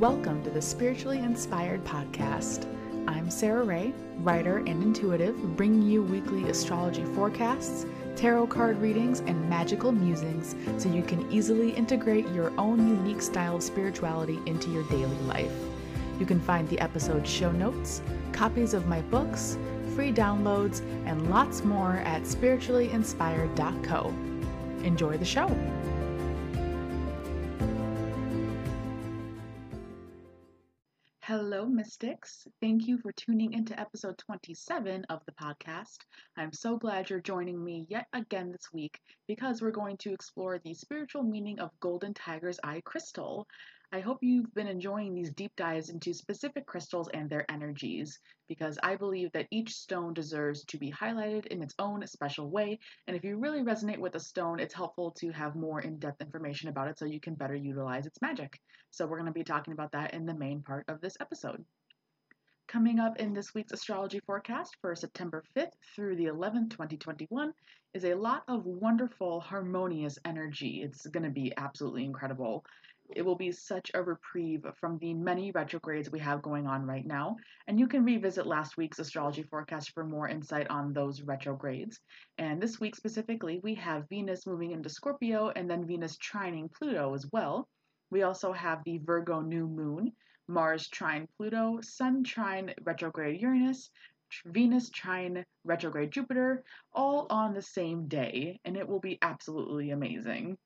Welcome to the Spiritually Inspired Podcast. I'm Sarah Ray, writer and intuitive, bringing you weekly astrology forecasts, tarot card readings, and magical musings so you can easily integrate your own unique style of spirituality into your daily life. You can find the episode show notes, copies of my books, free downloads, and lots more at spirituallyinspired.co. Enjoy the show! Mystics. Thank you for tuning into episode 27 of the podcast. I'm so glad you're joining me yet again this week because we're going to explore the spiritual meaning of Golden Tiger's Eye Crystal. I hope you've been enjoying these deep dives into specific crystals and their energies because I believe that each stone deserves to be highlighted in its own special way. And if you really resonate with a stone, it's helpful to have more in depth information about it so you can better utilize its magic. So, we're going to be talking about that in the main part of this episode. Coming up in this week's astrology forecast for September 5th through the 11th, 2021, is a lot of wonderful, harmonious energy. It's going to be absolutely incredible. It will be such a reprieve from the many retrogrades we have going on right now, and you can revisit last week's astrology forecast for more insight on those retrogrades. And this week specifically, we have Venus moving into Scorpio and then Venus trining Pluto as well. We also have the Virgo new moon, Mars trine Pluto, Sun trine retrograde Uranus, Venus trine retrograde Jupiter, all on the same day, and it will be absolutely amazing.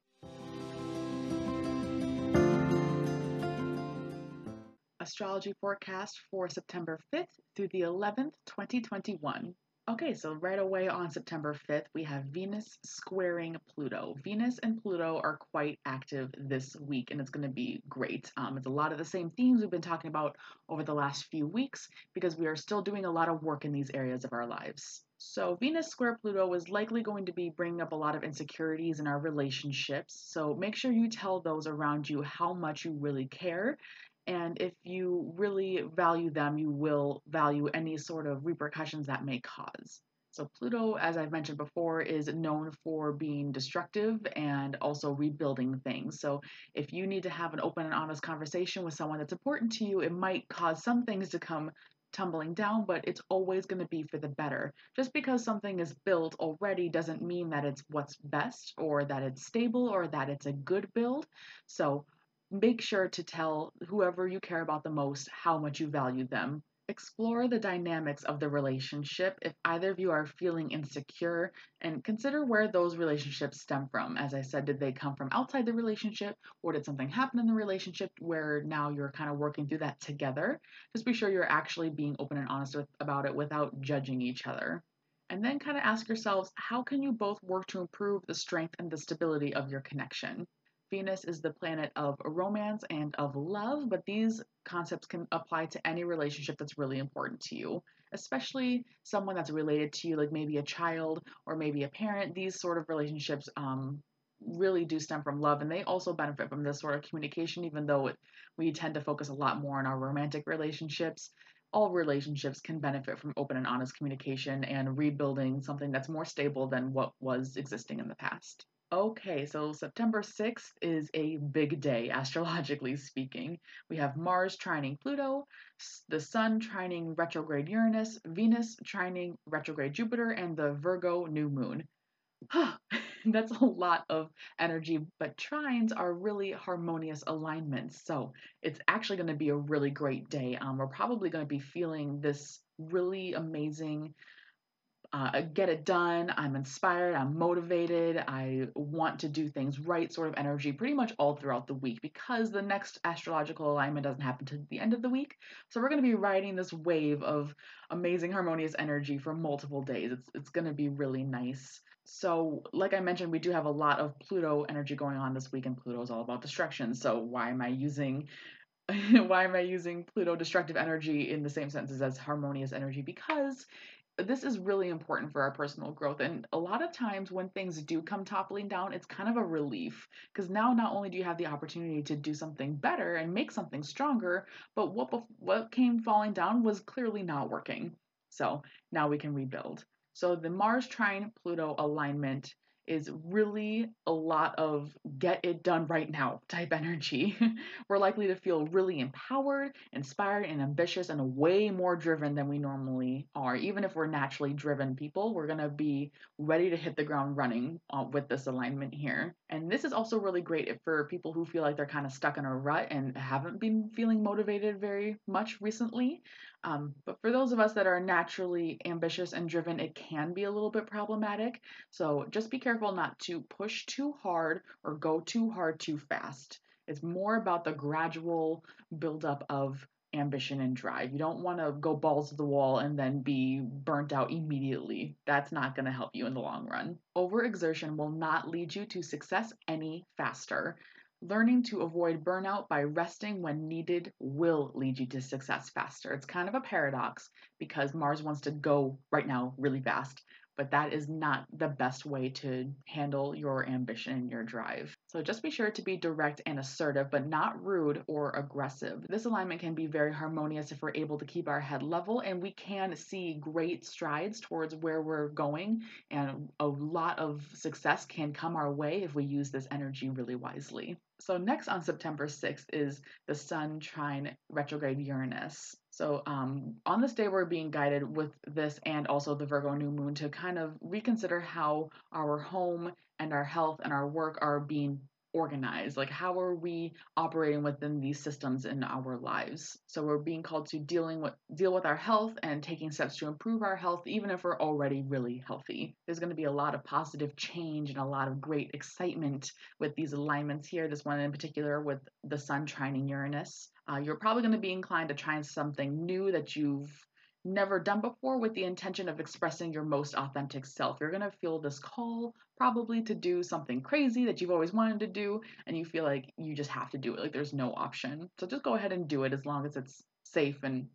astrology forecast for September 5th through the 11th, 2021. Okay, so right away on September 5th, we have Venus squaring Pluto. Venus and Pluto are quite active this week, and it's going to be great. Um, it's a lot of the same themes we've been talking about over the last few weeks because we are still doing a lot of work in these areas of our lives. So, Venus square Pluto is likely going to be bringing up a lot of insecurities in our relationships. So, make sure you tell those around you how much you really care and if you really value them, you will value any sort of repercussions that may cause. So, Pluto, as I've mentioned before, is known for being destructive and also rebuilding things. So, if you need to have an open and honest conversation with someone that's important to you, it might cause some things to come tumbling down, but it's always going to be for the better. Just because something is built already doesn't mean that it's what's best or that it's stable or that it's a good build. So, make sure to tell whoever you care about the most how much you value them. Explore the dynamics of the relationship if either of you are feeling insecure and consider where those relationships stem from. As I said, did they come from outside the relationship or did something happen in the relationship where now you're kind of working through that together? Just be sure you're actually being open and honest with, about it without judging each other. And then kind of ask yourselves how can you both work to improve the strength and the stability of your connection? Venus is the planet of romance and of love, but these concepts can apply to any relationship that's really important to you, especially someone that's related to you, like maybe a child or maybe a parent. These sort of relationships um, really do stem from love, and they also benefit from this sort of communication, even though it, we tend to focus a lot more on our romantic relationships. All relationships can benefit from open and honest communication and rebuilding something that's more stable than what was existing in the past. Okay, so September 6th is a big day, astrologically speaking. We have Mars trining Pluto, the Sun trining retrograde Uranus, Venus trining retrograde Jupiter, and the Virgo new moon. That's a lot of energy, but trines are really harmonious alignments. So it's actually going to be a really great day. Um, we're probably going to be feeling this really amazing uh, get it done. I'm inspired. I'm motivated. I want to do things right sort of energy pretty much all throughout the week because the next astrological alignment doesn't happen to the end of the week. So we're going to be riding this wave of amazing harmonious energy for multiple days. It's, it's going to be really nice. So, like I mentioned, we do have a lot of Pluto energy going on this week, and Pluto is all about destruction. So, why am I using why am I using Pluto destructive energy in the same sentences as harmonious energy? Because this is really important for our personal growth. And a lot of times when things do come toppling down, it's kind of a relief because now not only do you have the opportunity to do something better and make something stronger, but what what came falling down was clearly not working. So now we can rebuild. So the Mars trine Pluto alignment is really a lot of get it done right now type energy. we're likely to feel really empowered, inspired, and ambitious and way more driven than we normally are. Even if we're naturally driven people, we're going to be ready to hit the ground running uh, with this alignment here. And this is also really great for people who feel like they're kind of stuck in a rut and haven't been feeling motivated very much recently. Um, but for those of us that are naturally ambitious and driven, it can be a little bit problematic. So just be careful not to push too hard or go too hard too fast. It's more about the gradual buildup of ambition and drive. You don't want to go balls to the wall and then be burnt out immediately. That's not going to help you in the long run. Overexertion will not lead you to success any faster. Learning to avoid burnout by resting when needed will lead you to success faster. It's kind of a paradox because Mars wants to go right now really fast, but that is not the best way to handle your ambition and your drive. So just be sure to be direct and assertive, but not rude or aggressive. This alignment can be very harmonious if we're able to keep our head level and we can see great strides towards where we're going. And a lot of success can come our way if we use this energy really wisely. So, next on September 6th is the Sun trine retrograde Uranus. So, um, on this day, we're being guided with this and also the Virgo new moon to kind of reconsider how our home and our health and our work are being organized like how are we operating within these systems in our lives? So we're being called to dealing with deal with our health and taking steps to improve our health even if we're already really healthy. There's going to be a lot of positive change and a lot of great excitement with these alignments here this one in particular with the sun trining uranus. Uh, you're probably going to be inclined to try something new that you've never done before with the intention of expressing your most authentic self. You're going to feel this call probably to do something crazy that you've always wanted to do and you feel like you just have to do it like there's no option. So just go ahead and do it as long as it's safe and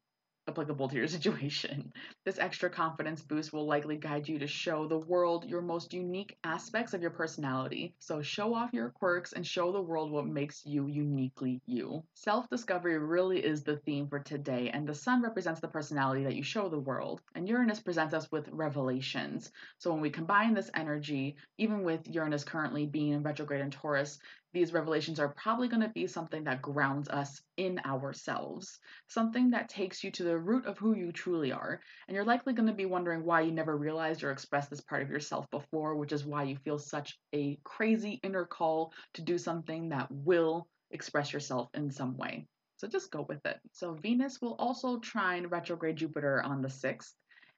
applicable to your situation. This extra confidence boost will likely guide you to show the world your most unique aspects of your personality. So show off your quirks and show the world what makes you uniquely you. Self discovery really is the theme for today, and the sun represents the personality that you show the world, and Uranus presents us with revelations. So when we combine this energy, even with Uranus currently being in retrograde in Taurus, these revelations are probably going to be something that grounds us in ourselves, something that takes you to the root of who you truly are. And you're likely going to be wondering why you never realized or expressed this part of yourself before, which is why you feel such a crazy inner call to do something that will express yourself in some way. So just go with it. So Venus will also trine retrograde Jupiter on the 6th.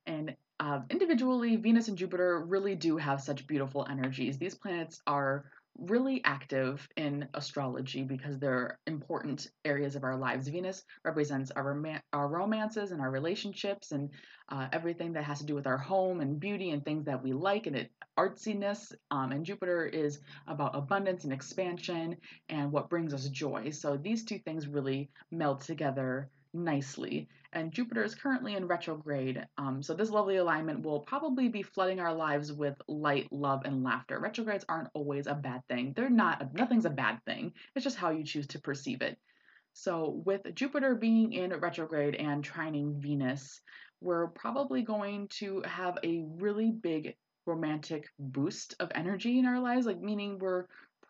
And uh, individually, Venus and Jupiter really do have such beautiful energies. These planets are really active in astrology because they're important areas of our lives. Venus represents our, rom- our romances and our relationships and uh, everything that has to do with our home and beauty and things that we like and it, artsiness. Um, and Jupiter is about abundance and expansion and what brings us joy. So these two things really meld together nicely. And Jupiter is currently in retrograde, um, so this lovely alignment will probably be flooding our lives with light, love, and laughter. Retrogrades aren't always a bad thing. They're not, nothing's a bad thing. It's just how you choose to perceive it. So, with Jupiter being in retrograde and trining Venus, we're probably going to have a really big romantic boost of energy in our lives, like meaning we're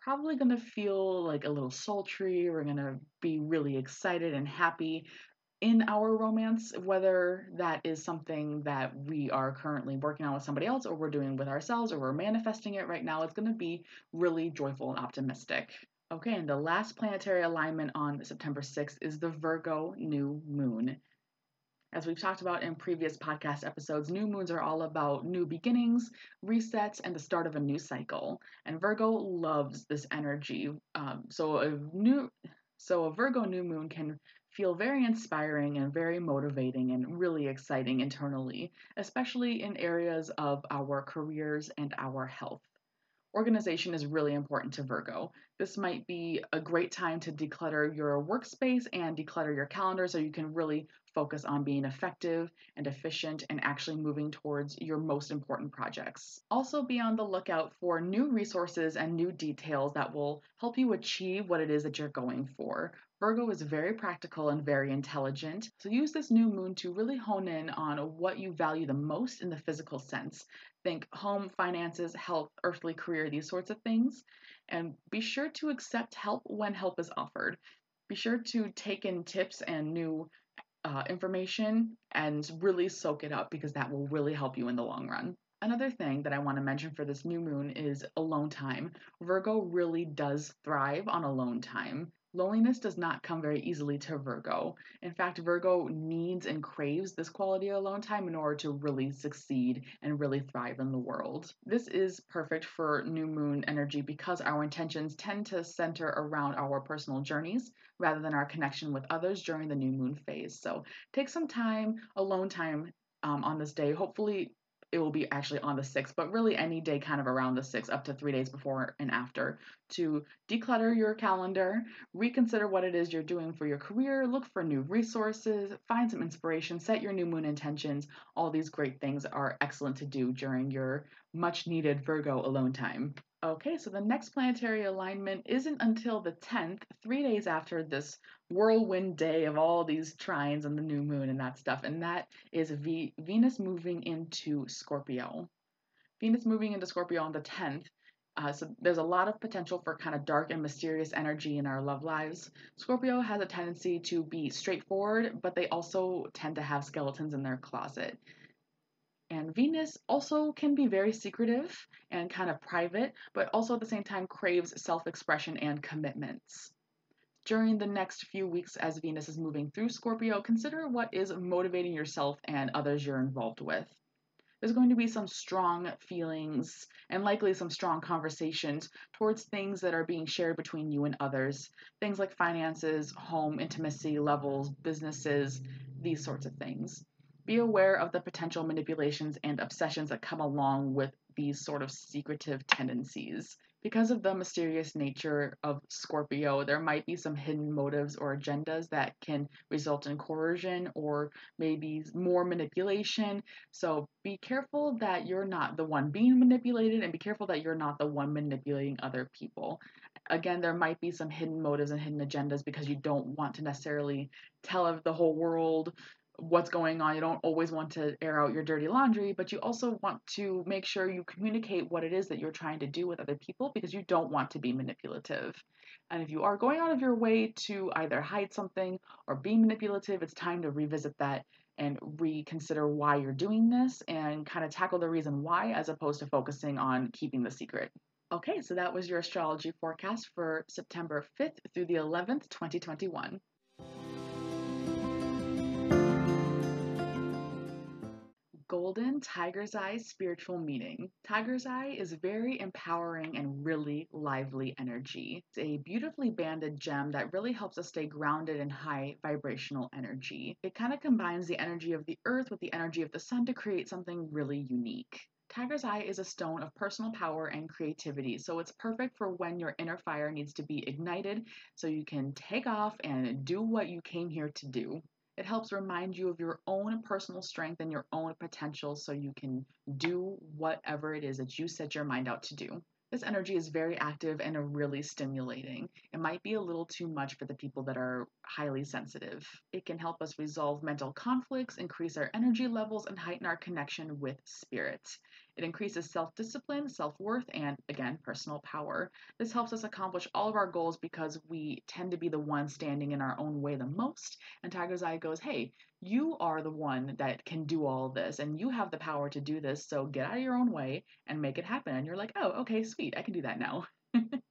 probably going to feel like a little sultry. We're going to be really excited and happy in our romance, whether that is something that we are currently working on with somebody else or we're doing with ourselves or we're manifesting it right now, it's going to be really joyful and optimistic. Okay, and the last planetary alignment on September 6th is the Virgo new moon. As we've talked about in previous podcast episodes, new moons are all about new beginnings, resets, and the start of a new cycle. And Virgo loves this energy. Um, so a new, so a Virgo new moon can feel very inspiring and very motivating and really exciting internally, especially in areas of our careers and our health. Organization is really important to Virgo. This might be a great time to declutter your workspace and declutter your calendar so you can really focus on being effective and efficient and actually moving towards your most important projects. Also, be on the lookout for new resources and new details that will help you achieve what it is that you're going for. Virgo is very practical and very intelligent, so use this new moon to really hone in on what you value the most in the physical sense. Think home, finances, health, earthly career, these sorts of things. And be sure to accept help when help is offered. Be sure to take in tips and new uh, information and really soak it up because that will really help you in the long run. Another thing that I want to mention for this new moon is alone time. Virgo really does thrive on alone time. Loneliness does not come very easily to Virgo. In fact, Virgo needs and craves this quality of alone time in order to really succeed and really thrive in the world. This is perfect for new moon energy because our intentions tend to center around our personal journeys rather than our connection with others during the new moon phase. So take some time, alone time um, on this day. Hopefully, it will be actually on the 6th, but really any day kind of around the 6th, up to three days before and after, to declutter your calendar, reconsider what it is you're doing for your career, look for new resources, find some inspiration, set your new moon intentions. All these great things are excellent to do during your much needed Virgo alone time. Okay, so the next planetary alignment isn't until the 10th, three days after this whirlwind day of all these trines and the new moon and that stuff, and that is v- Venus moving into Scorpio. Venus moving into Scorpio on the 10th. Uh, so there's a lot of potential for kind of dark and mysterious energy in our love lives. Scorpio has a tendency to be straightforward, but they also tend to have skeletons in their closet. And Venus also can be very secretive and kind of private, but also at the same time craves self expression and commitments. During the next few weeks, as Venus is moving through Scorpio, consider what is motivating yourself and others you're involved with. There's going to be some strong feelings and likely some strong conversations towards things that are being shared between you and others. Things like finances, home, intimacy levels, businesses, these sorts of things be aware of the potential manipulations and obsessions that come along with these sort of secretive tendencies. Because of the mysterious nature of Scorpio, there might be some hidden motives or agendas that can result in coercion or maybe more manipulation. So be careful that you're not the one being manipulated and be careful that you're not the one manipulating other people again, there might be some hidden motives and hidden agendas because you don't want to necessarily tell the whole world what's going on. You don't always want to air out your dirty laundry, but you also want to make sure you communicate what it is that you're trying to do with other people because you don't want to be manipulative. And if you are going out of your way to either hide something or be manipulative, it's time to revisit that and reconsider why you're doing this and kind of tackle the reason why as opposed to focusing on keeping the secret. Okay, so that was your astrology forecast for September 5th through the 11th, 2021. Golden Tiger's Eye spiritual meaning. Tiger's Eye is very empowering and really lively energy. It's a beautifully banded gem that really helps us stay grounded in high vibrational energy. It kind of combines the energy of the earth with the energy of the sun to create something really unique. Tiger's Eye is a stone of personal power and creativity, so it's perfect for when your inner fire needs to be ignited so you can take off and do what you came here to do. It helps remind you of your own personal strength and your own potential so you can do whatever it is that you set your mind out to do. This energy is very active and really stimulating. It might be a little too much for the people that are highly sensitive. It can help us resolve mental conflicts, increase our energy levels, and heighten our connection with spirit. It increases self discipline, self worth, and again, personal power. This helps us accomplish all of our goals because we tend to be the one standing in our own way the most. And Tiger's Eye goes, hey, you are the one that can do all this and you have the power to do this. So get out of your own way and make it happen. And you're like, oh, okay, sweet, I can do that now.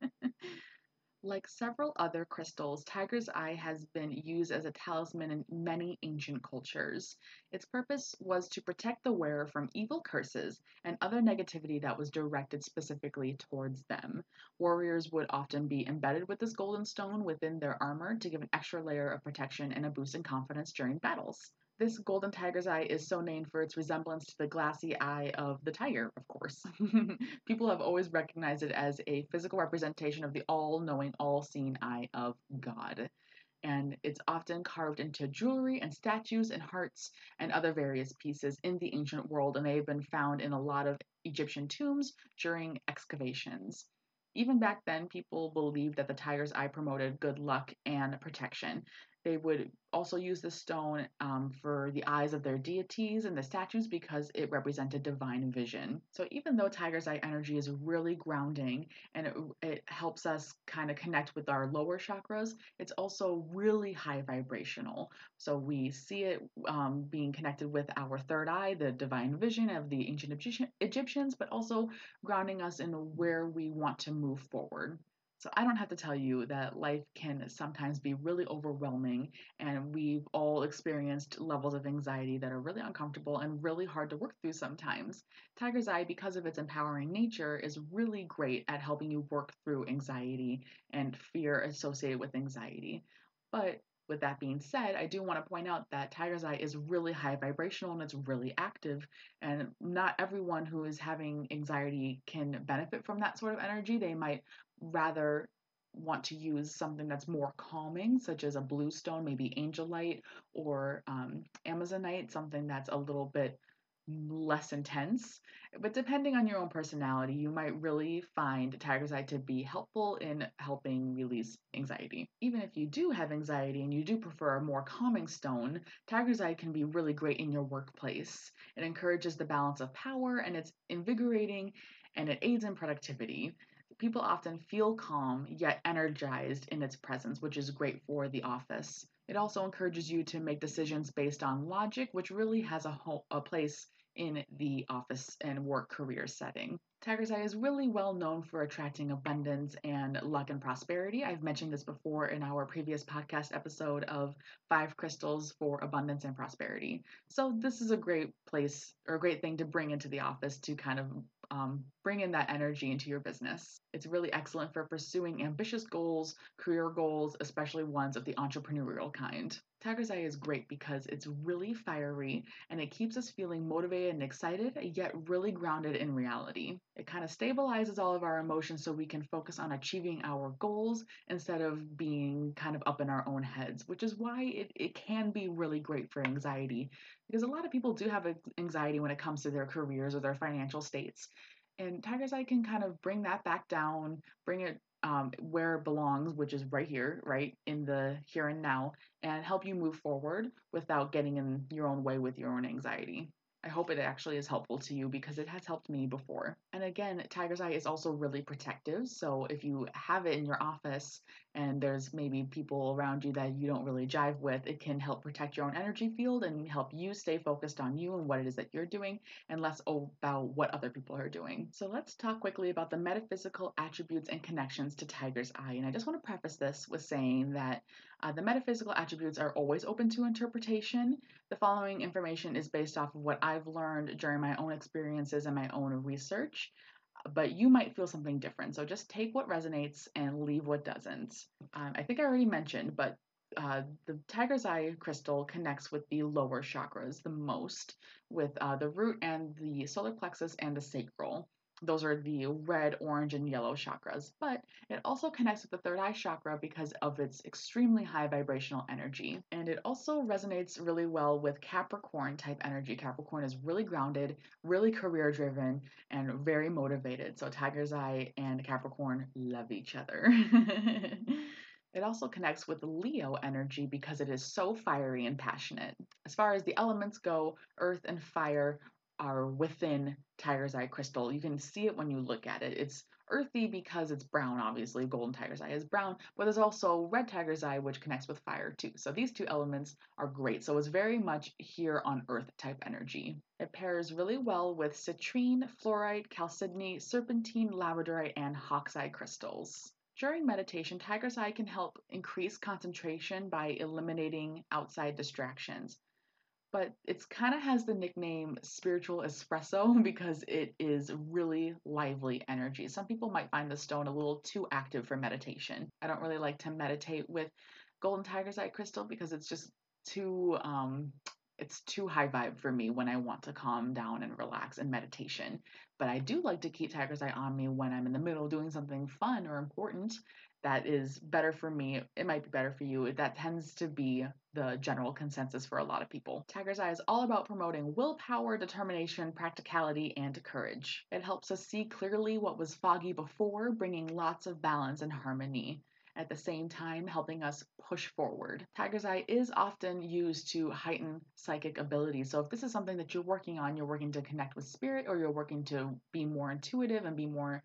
Like several other crystals, tiger's eye has been used as a talisman in many ancient cultures. Its purpose was to protect the wearer from evil curses and other negativity that was directed specifically towards them. Warriors would often be embedded with this golden stone within their armor to give an extra layer of protection and a boost in confidence during battles. This golden tiger's eye is so named for its resemblance to the glassy eye of the tiger, of course. People have always recognized it as a physical representation of the all knowing, all seeing eye of God. And it's often carved into jewelry and statues and hearts and other various pieces in the ancient world, and they've been found in a lot of Egyptian tombs during excavations. Even back then, people believed that the tiger's eye promoted good luck and protection. They would also use the stone um, for the eyes of their deities and the statues because it represented divine vision. So even though tiger's eye energy is really grounding and it, it helps us kind of connect with our lower chakras, it's also really high vibrational. So we see it um, being connected with our third eye, the divine vision of the ancient Egyptians, but also grounding us in where we want to move forward. So I don't have to tell you that life can sometimes be really overwhelming, and we've all experienced levels of anxiety that are really uncomfortable and really hard to work through sometimes. Tiger's Eye, because of its empowering nature, is really great at helping you work through anxiety and fear associated with anxiety. But with that being said, I do want to point out that Tiger's Eye is really high vibrational and it's really active. And not everyone who is having anxiety can benefit from that sort of energy. They might rather want to use something that's more calming, such as a blue stone, maybe angelite or um, amazonite, something that's a little bit less intense. But depending on your own personality, you might really find Tiger's Eye to be helpful in helping release anxiety. Even if you do have anxiety and you do prefer a more calming stone, Tiger's Eye can be really great in your workplace. It encourages the balance of power and it's invigorating and it aids in productivity people often feel calm yet energized in its presence, which is great for the office. It also encourages you to make decisions based on logic, which really has a, a place in the office and work career setting. Tiger's Eye is really well known for attracting abundance and luck and prosperity. I've mentioned this before in our previous podcast episode of five crystals for abundance and prosperity. So, this is a great place or a great thing to bring into the office to kind of um, bring in that energy into your business. It's really excellent for pursuing ambitious goals, career goals, especially ones of the entrepreneurial kind. Tiger's Eye is great because it's really fiery and it keeps us feeling motivated and excited, yet really grounded in reality. It kind of stabilizes all of our emotions so we can focus on achieving our goals instead of being kind of up in our own heads, which is why it, it can be really great for anxiety because a lot of people do have anxiety when it comes to their careers or their financial states. And Tiger's Eye can kind of bring that back down, bring it um, where it belongs, which is right here, right in the here and now, and help you move forward without getting in your own way with your own anxiety. I hope it actually is helpful to you because it has helped me before. And again, Tiger's Eye is also really protective. So if you have it in your office and there's maybe people around you that you don't really jive with, it can help protect your own energy field and help you stay focused on you and what it is that you're doing and less about what other people are doing. So let's talk quickly about the metaphysical attributes and connections to Tiger's Eye. And I just want to preface this with saying that uh, the metaphysical attributes are always open to interpretation. The following information is based off of what I've learned during my own experiences and my own research, but you might feel something different. So just take what resonates and leave what doesn't. Um, I think I already mentioned, but uh, the tiger's eye crystal connects with the lower chakras the most, with uh, the root and the solar plexus and the sacral those are the red, orange, and yellow chakras. But it also connects with the third eye chakra because of its extremely high vibrational energy. And it also resonates really well with Capricorn type energy. Capricorn is really grounded, really career driven, and very motivated. So Tiger's Eye and Capricorn love each other. It also connects with Leo energy because it is so fiery and passionate. As far as the elements go, earth and fire are within tiger's eye crystal. You can see it when you look at it. It's earthy because it's brown, obviously. Golden tiger's eye is brown, but there's also red tiger's eye, which connects with fire too. So these two elements are great. So it's very much here on earth type energy. It pairs really well with citrine, fluorite, chalcedony, serpentine, labradorite, and hawk's eye crystals. During meditation, tiger's eye can help increase concentration by eliminating outside distractions but it's kind of has the nickname spiritual espresso because it is really lively energy. Some people might find the stone a little too active for meditation. I don't really like to meditate with golden tiger's eye crystal because it's just too um, it's too high vibe for me when I want to calm down and relax in meditation. But I do like to keep Tiger's Eye on me when I'm in the middle doing something fun or important that is better for me. It might be better for you. That tends to be the general consensus for a lot of people. Tiger's Eye is all about promoting willpower, determination, practicality, and courage. It helps us see clearly what was foggy before, bringing lots of balance and harmony at the same time helping us push forward. Tiger's Eye is often used to heighten psychic abilities. So if this is something that you're working on, you're working to connect with spirit or you're working to be more intuitive and be more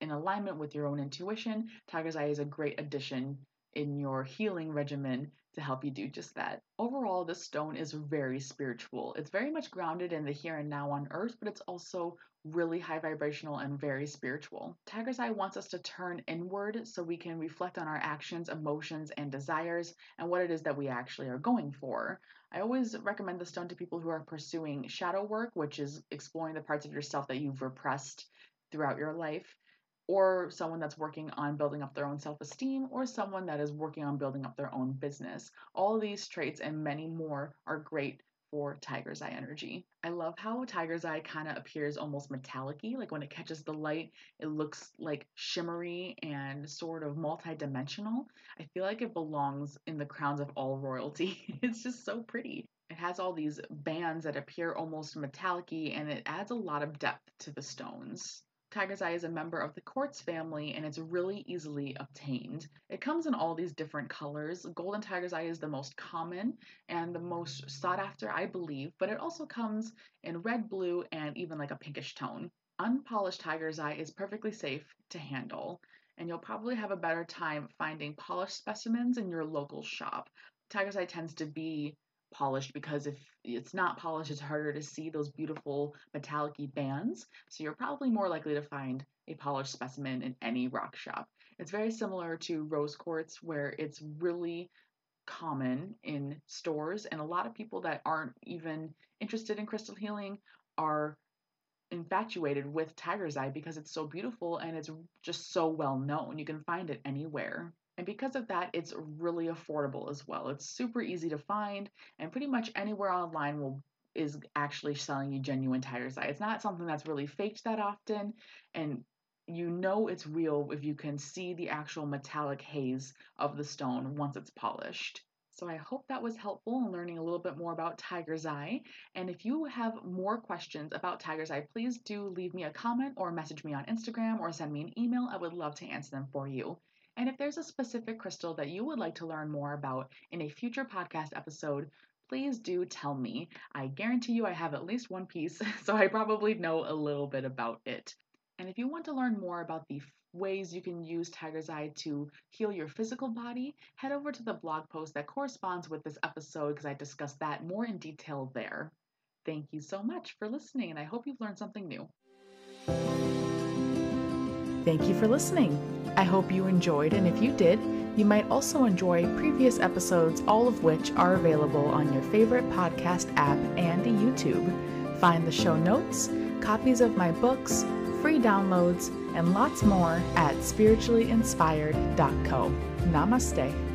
in alignment with your own intuition, Tiger's Eye is a great addition in your healing regimen to help you do just that. Overall, this stone is very spiritual. It's very much grounded in the here and now on earth, but it's also really high vibrational and very spiritual. Tiger's Eye wants us to turn inward so we can reflect on our actions, emotions, and desires and what it is that we actually are going for. I always recommend the stone to people who are pursuing shadow work, which is exploring the parts of yourself that you've repressed throughout your life or someone that's working on building up their own self esteem, or someone that is working on building up their own business. All these traits and many more are great for Tiger's Eye energy. I love how Tiger's Eye kind of appears almost metallic like when it catches the light, it looks like shimmery and sort of multi-dimensional. I feel like it belongs in the crowns of all royalty. it's just so pretty. It has all these bands that appear almost metallic and it adds a lot of depth to the stones. Tiger's Eye is a member of the quartz family and it's really easily obtained. It comes in all these different colors. Golden Tiger's Eye is the most common and the most sought after, I believe, but it also comes in red, blue, and even like a pinkish tone. Unpolished Tiger's Eye is perfectly safe to handle, and you'll probably have a better time finding polished specimens in your local shop. Tiger's Eye tends to be polished because if it's not polished, it's harder to see those beautiful metallic bands. So you're probably more likely to find a polished specimen in any rock shop. It's very similar to rose quartz, where it's really common in stores, and a lot of people that aren't even interested in crystal healing are infatuated with tiger's eye because it's so beautiful and it's just so well known. You can find it anywhere. And because of that, it's really affordable as well. It's super easy to find, and pretty much anywhere online will is actually selling you genuine tiger's eye. It's not something that's really faked that often, and you know it's real if you can see the actual metallic haze of the stone once it's polished. So I hope that was helpful in learning a little bit more about Tiger's Eye. And if you have more questions about Tiger's Eye, please do leave me a comment or message me on Instagram or send me an email. I would love to answer them for you. And if there's a specific crystal that you would like to learn more about in a future podcast episode, please do tell me. I guarantee you I have at least one piece, so I probably know a little bit about it. And if you want to learn more about the ways you can use Tiger's Eye to heal your physical body, head over to the blog post that corresponds with this episode because I discuss that more in detail there. Thank you so much for listening, and I hope you've learned something new. Thank you for listening. I hope you enjoyed, and if you did, you might also enjoy previous episodes, all of which are available on your favorite podcast app and YouTube. Find the show notes, copies of my books, free downloads, and lots more at spirituallyinspired.co. Namaste.